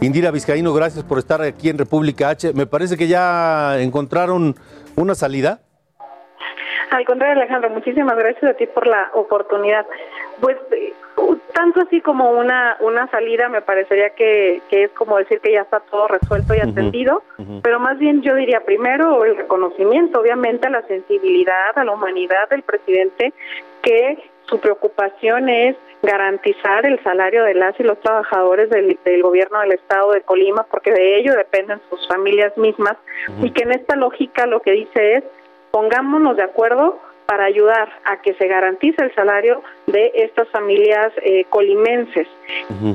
Indira Vizcaíno, gracias por estar aquí en República H. Me parece que ya encontraron una salida. Al contrario, Alejandro, muchísimas gracias a ti por la oportunidad. Pues tanto así como una una salida me parecería que, que es como decir que ya está todo resuelto y atendido, pero más bien yo diría primero el reconocimiento, obviamente, a la sensibilidad, a la humanidad del presidente, que su preocupación es garantizar el salario de las y los trabajadores del, del, gobierno del estado de Colima, porque de ello dependen sus familias mismas, y que en esta lógica lo que dice es pongámonos de acuerdo para ayudar a que se garantice el salario de estas familias eh, colimenses.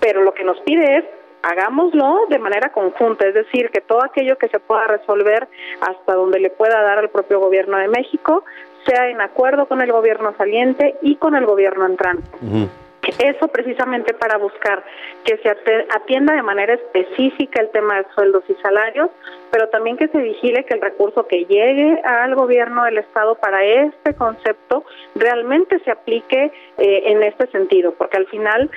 Pero lo que nos pide es hagámoslo de manera conjunta, es decir, que todo aquello que se pueda resolver hasta donde le pueda dar al propio gobierno de México sea en acuerdo con el gobierno saliente y con el gobierno entrante. Eso precisamente para buscar que se atienda de manera específica el tema de sueldos y salarios, pero también que se vigile que el recurso que llegue al gobierno del Estado para este concepto realmente se aplique eh, en este sentido, porque al final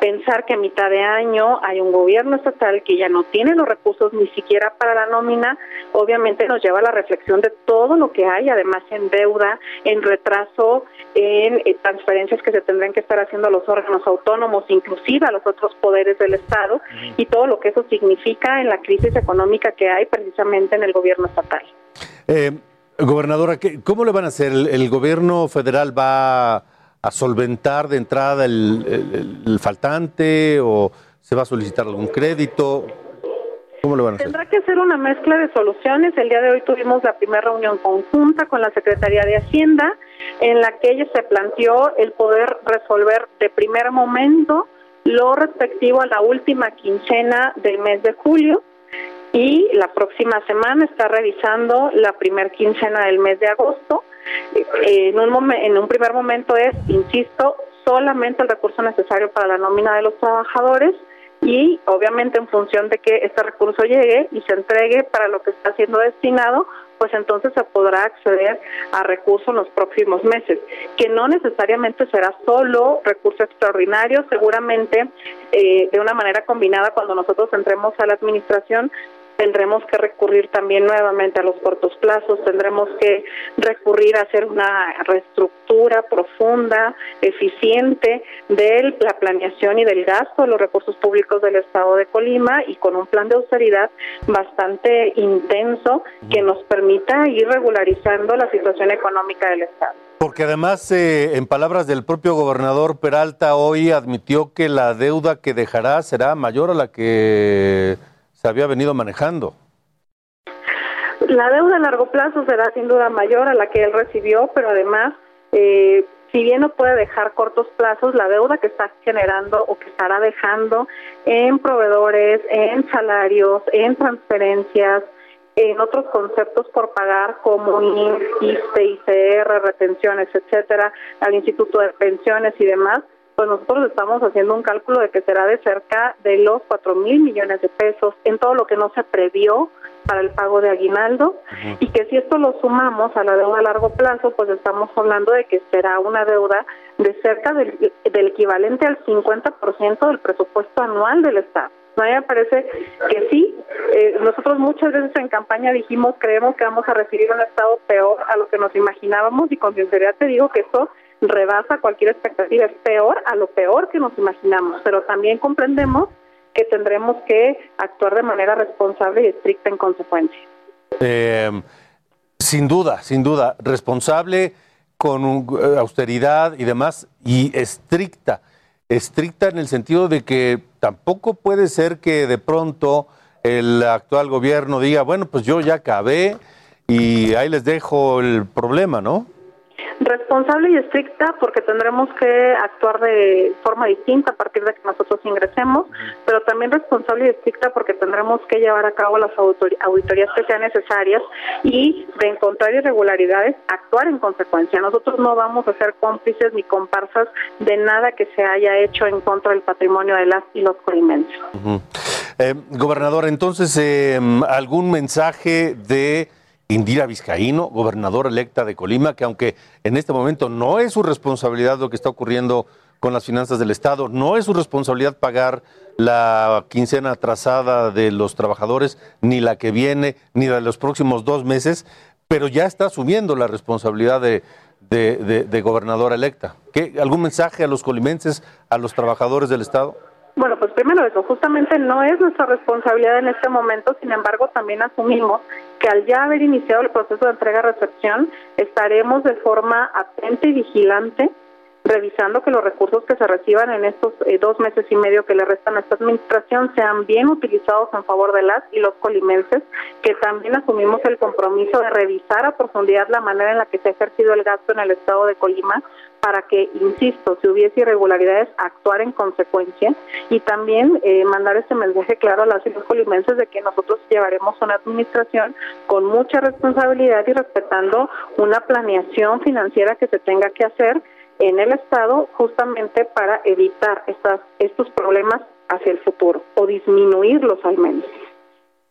pensar que a mitad de año hay un gobierno estatal que ya no tiene los recursos ni siquiera para la nómina, obviamente nos lleva a la reflexión de todo lo que hay, además en deuda, en retraso, en eh, transferencias que se tendrán que estar haciendo a los órganos autónomos, inclusive a los otros poderes del Estado, y todo lo que eso significa en la crisis económica que hay precisamente en el gobierno estatal. Eh, gobernadora, ¿cómo le van a hacer? ¿El, el gobierno federal va a solventar de entrada el, el, el, faltante o se va a solicitar algún crédito? ¿Cómo lo van a hacer? Tendrá que ser una mezcla de soluciones. El día de hoy tuvimos la primera reunión conjunta con la Secretaría de Hacienda en la que ella se planteó el poder resolver de primer momento lo respectivo a la última quincena del mes de julio y la próxima semana está revisando la primer quincena del mes de agosto. En un, en un primer momento es, insisto, solamente el recurso necesario para la nómina de los trabajadores y obviamente en función de que este recurso llegue y se entregue para lo que está siendo destinado, pues entonces se podrá acceder a recursos en los próximos meses, que no necesariamente será solo recurso extraordinario, seguramente eh, de una manera combinada cuando nosotros entremos a la administración tendremos que recurrir también nuevamente a los cortos plazos, tendremos que recurrir a hacer una reestructura profunda, eficiente de la planeación y del gasto de los recursos públicos del Estado de Colima y con un plan de austeridad bastante intenso que nos permita ir regularizando la situación económica del Estado. Porque además, eh, en palabras del propio gobernador Peralta, hoy admitió que la deuda que dejará será mayor a la que había venido manejando. La deuda a largo plazo será sin duda mayor a la que él recibió, pero además, eh, si bien no puede dejar cortos plazos, la deuda que está generando o que estará dejando en proveedores, en salarios, en transferencias, en otros conceptos por pagar como INS, ISPE, ICR, retenciones, etcétera, al Instituto de Pensiones y demás, pues nosotros estamos haciendo un cálculo de que será de cerca de los cuatro mil millones de pesos en todo lo que no se previó para el pago de aguinaldo uh -huh. y que si esto lo sumamos a la deuda a largo plazo, pues estamos hablando de que será una deuda de cerca del, del equivalente al 50% del presupuesto anual del Estado. A mí me parece que sí. Eh, nosotros muchas veces en campaña dijimos, creemos que vamos a recibir un Estado peor a lo que nos imaginábamos y con sinceridad te digo que esto rebasa cualquier expectativa, es peor a lo peor que nos imaginamos, pero también comprendemos que tendremos que actuar de manera responsable y estricta en consecuencia. Eh, sin duda, sin duda, responsable con uh, austeridad y demás, y estricta, estricta en el sentido de que tampoco puede ser que de pronto el actual gobierno diga, bueno, pues yo ya acabé y ahí les dejo el problema, ¿no? Responsable y estricta porque tendremos que actuar de forma distinta a partir de que nosotros ingresemos, pero también responsable y estricta porque tendremos que llevar a cabo las auditorías que sean necesarias y de encontrar irregularidades, actuar en consecuencia. Nosotros no vamos a ser cómplices ni comparsas de nada que se haya hecho en contra del patrimonio de las y los colimenses. Eh, gobernador, entonces, eh, ¿algún mensaje de Indira Vizcaíno, gobernadora electa de Colima, que aunque en este momento no es su responsabilidad lo que está ocurriendo con las finanzas del Estado, no es su responsabilidad pagar la quincena atrasada de los trabajadores, ni la que viene, ni la de los próximos dos meses, pero ya está asumiendo la responsabilidad de, gobernadora electa. ¿Qué, ¿Algún mensaje a los colimenses, a los trabajadores del Estado? Bueno, pues primero eso, justamente no es nuestra responsabilidad en este momento, sin embargo también asumimos que al ya haber iniciado el proceso de entrega-recepción estaremos de forma atenta y vigilante revisando que los recursos que se reciban en estos eh, dos meses y medio que le restan a esta administración sean bien utilizados en favor de las y los colimenses, que también asumimos el compromiso de revisar a profundidad la manera en la que se ha ejercido el gasto en el estado de Colima para que, insisto, si hubiese irregularidades, actuar en consecuencia y también eh, mandar este mensaje claro a las y los colimenses de que nosotros llevaremos una administración con mucha responsabilidad y respetando una planeación financiera que se tenga que hacer en el Estado justamente para evitar estas, estos problemas hacia el futuro o disminuirlos al menos.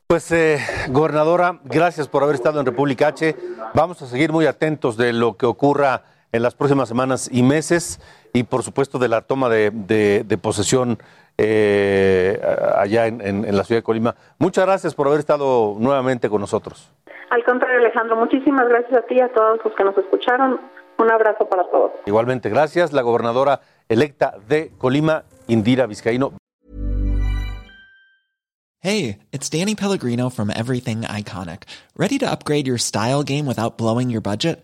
Pues, eh, gobernadora, gracias por haber estado en República H. Vamos a seguir muy atentos de lo que ocurra en las próximas semanas y meses y, por supuesto, de la toma de, posesión eh, allá en, en la ciudad de Colima. Muchas gracias por haber estado nuevamente con nosotros. Al contrario, Alejandro, muchísimas gracias a ti y a todos los que nos escucharon. Un abrazo para todos. Igualmente, gracias. La gobernadora electa de Colima, Indira Vizcaíno. Hey, it's Danny Pellegrino from Everything Iconic. Ready to upgrade your style game without blowing your budget?